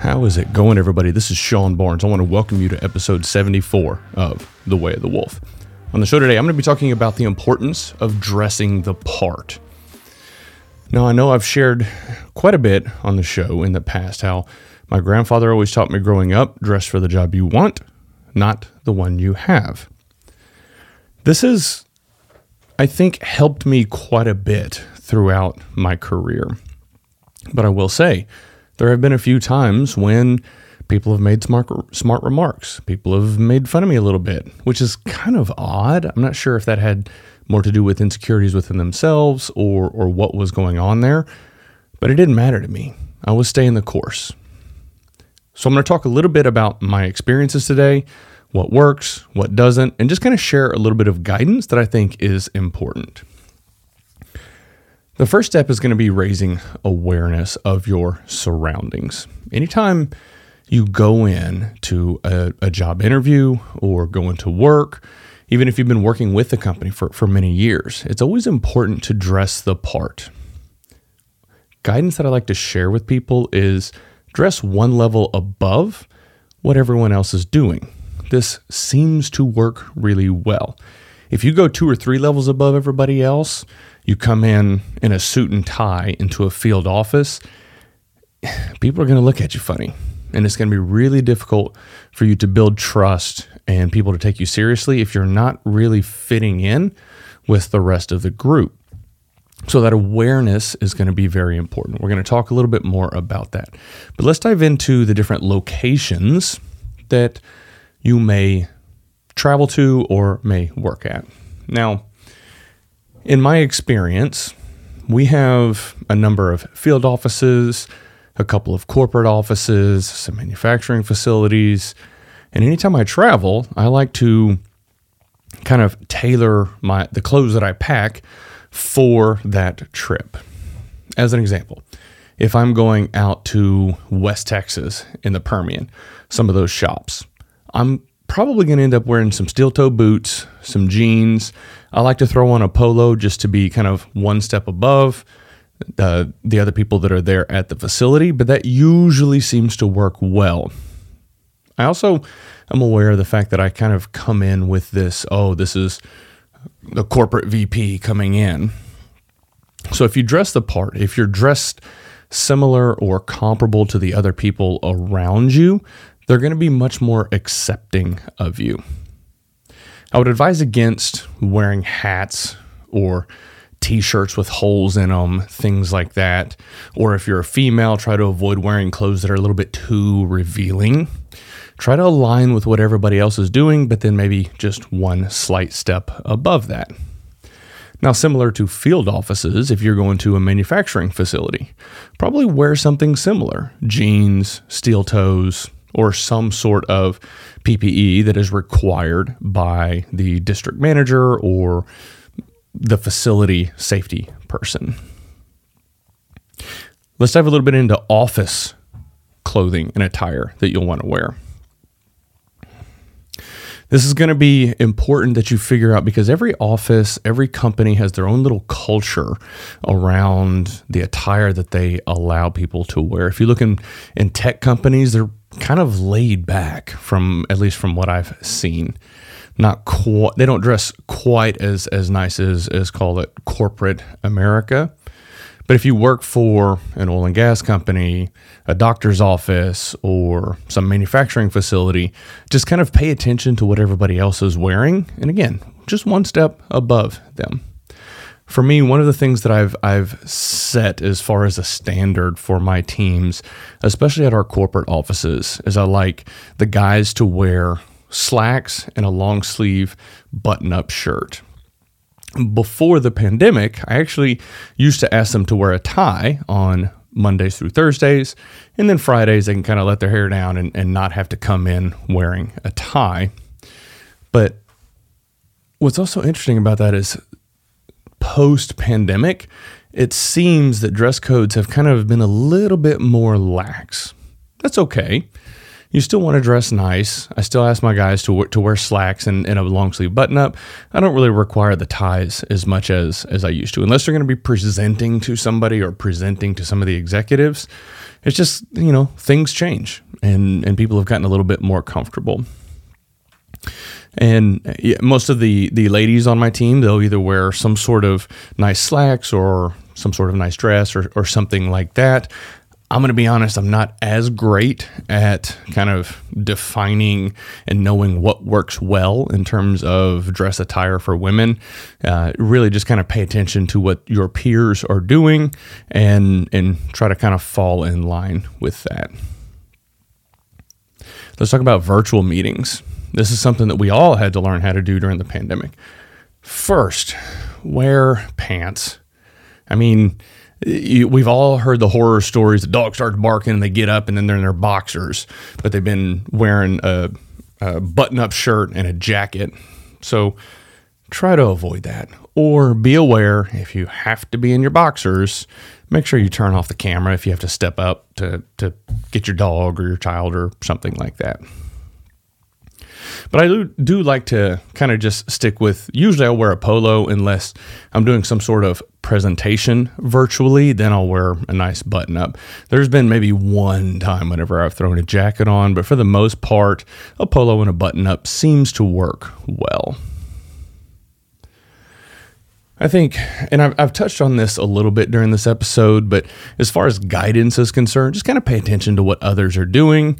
How is it going, everybody? This is Sean Barnes. I want to welcome you to episode 74 of The Way of the Wolf. On the show today, I'm going to be talking about the importance of dressing the part. Now, I know I've shared quite a bit on the show in the past how my grandfather always taught me growing up dress for the job you want, not the one you have. This has, I think, helped me quite a bit throughout my career. But I will say, there have been a few times when people have made smart smart remarks. People have made fun of me a little bit, which is kind of odd. I'm not sure if that had more to do with insecurities within themselves or or what was going on there, but it didn't matter to me. I was staying the course. So I'm going to talk a little bit about my experiences today, what works, what doesn't, and just kind of share a little bit of guidance that I think is important. The first step is going to be raising awareness of your surroundings. Anytime you go in to a, a, job interview or go into work, even if you've been working with the company for, for many years, it's always important to dress the part. Guidance that I like to share with people is dress one level above what everyone else is doing. This seems to work really well. If you go two or three levels above everybody else, you come in in a suit and tie into a field office, people are going to look at you funny. And it's going to be really difficult for you to build trust and people to take you seriously if you're not really fitting in with the rest of the group. So, that awareness is going to be very important. We're going to talk a little bit more about that. But let's dive into the different locations that you may travel to or may work at. Now, in my experience, we have a number of field offices, a couple of corporate offices, some manufacturing facilities. And anytime I travel, I like to kind of tailor my the clothes that I pack for that trip. As an example, if I'm going out to West Texas in the Permian, some of those shops, I'm probably going to end up wearing some steel toe boots, some jeans. I like to throw on a polo just to be kind of one step above uh, the other people that are there at the facility, but that usually seems to work well. I also am aware of the fact that I kind of come in with this oh, this is the corporate VP coming in. So if you dress the part, if you're dressed similar or comparable to the other people around you, they're going to be much more accepting of you. I would advise against wearing hats or t shirts with holes in them, things like that. Or if you're a female, try to avoid wearing clothes that are a little bit too revealing. Try to align with what everybody else is doing, but then maybe just one slight step above that. Now, similar to field offices, if you're going to a manufacturing facility, probably wear something similar jeans, steel toes, or some sort of PPE that is required by the district manager or the facility safety person. Let's dive a little bit into office clothing and attire that you'll want to wear. This is going to be important that you figure out because every office, every company has their own little culture around the attire that they allow people to wear. If you look in, in tech companies, they're kind of laid back from at least from what I've seen. Not quite, they don't dress quite as as nice as as call it corporate America. But if you work for an oil and gas company, a doctor's office, or some manufacturing facility, just kind of pay attention to what everybody else is wearing. And again, just one step above them for me, one of the things that I've I've set as far as a standard for my teams, especially at our corporate offices, is I like the guys to wear slacks and a long sleeve button up shirt. Before the pandemic, I actually used to ask them to wear a tie on Mondays through Thursdays, and then Fridays they can kind of let their hair down and, and not have to come in wearing a tie. But what's also interesting about that is post pandemic, it seems that dress codes have kind of been a little bit more lax. That's okay. You still want to dress nice. I still ask my guys to to wear slacks and, and a long sleeve button up. I don't really require the ties as much as as I used to, unless they're going to be presenting to somebody or presenting to some of the executives. it's just, you know, things change and, and people have gotten a little bit more comfortable. And most of the, the ladies on my team, they'll either wear some sort of nice slacks or some sort of nice dress or, or something like that. I'm going to be honest, I'm not as great at kind of defining and knowing what works well in terms of dress attire for women. Uh, really just kind of pay attention to what your peers are doing and, and try to kind of fall in line with that. Let's talk about virtual meetings. This is something that we all had to learn how to do during the pandemic. First, wear pants. I mean, we've all heard the horror stories. The dog starts barking and they get up and then they're in their boxers, but they've been wearing a, a button up shirt and a jacket. So try to avoid that. Or be aware if you have to be in your boxers, make sure you turn off the camera if you have to step up to, to get your dog or your child or something like that. But I do, do like to kind of just stick with, usually I'll wear a polo unless I'm doing some sort of presentation virtually, then I'll wear a nice button up. There's been maybe one time whenever I've thrown a jacket on, but for the most part, a polo and a button up seems to work well. I think, and I've, I've, touched on this a little bit during this episode, but as far as guidance is concerned, just kind of pay attention to what others are doing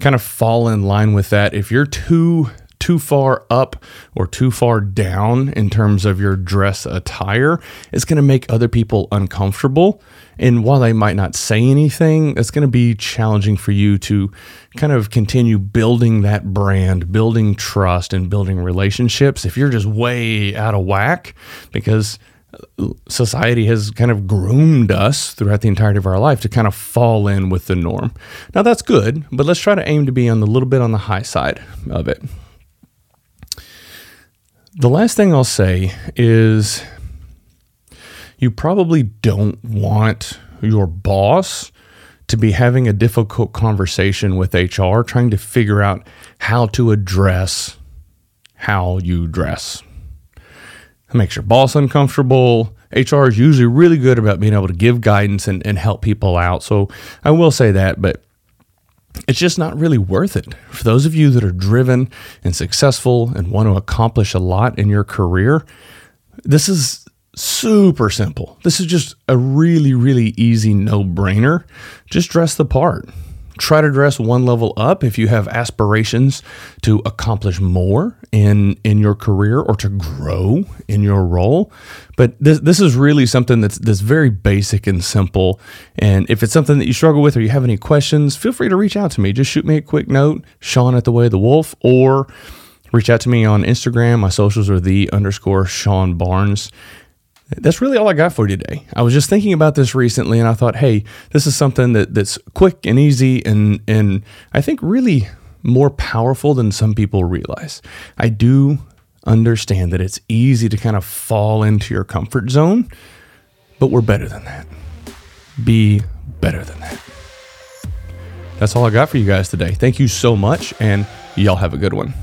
kind of fall in line with that. If you're too too far up or too far down in terms of your dress attire, it's going to make other people uncomfortable. And while they might not say anything, it's going to be challenging for you to kind of continue building that brand, building trust, and building relationships if you're just way out of whack because society has kind of groomed us throughout the entirety of our life to kind of fall in with the norm. Now that's good, but let's try to aim to be on the little bit on the high side of it. The last thing I'll say is you probably don't want your boss to be having a difficult conversation with HR trying to figure out how to address how you dress it makes your boss uncomfortable. HR is usually really good about being able to give guidance and, and help people out. So I will say that, but it's just not really worth it. For those of you that are driven and successful and want to accomplish a lot in your career, this is super simple. This is just a really, really easy no brainer. Just dress the part try to dress one level up if you have aspirations to accomplish more in in your career or to grow in your role. But this this is really something that's that's very basic and simple. And if it's something that you struggle with or you have any questions feel free to reach out to me. Just shoot me a quick note sean at the way of the wolf or reach out to me on instagram. My socials are the underscore sean barnes that's really all I got for you today. I was just thinking about this recently and I thought, hey, this is something that, that's quick and easy and and I think really more powerful than some people realize. I do understand that it's easy to kind of fall into your comfort zone, but we're better than that. Be better than that. That's all I got for you guys today. Thank you so much, and y'all have a good one.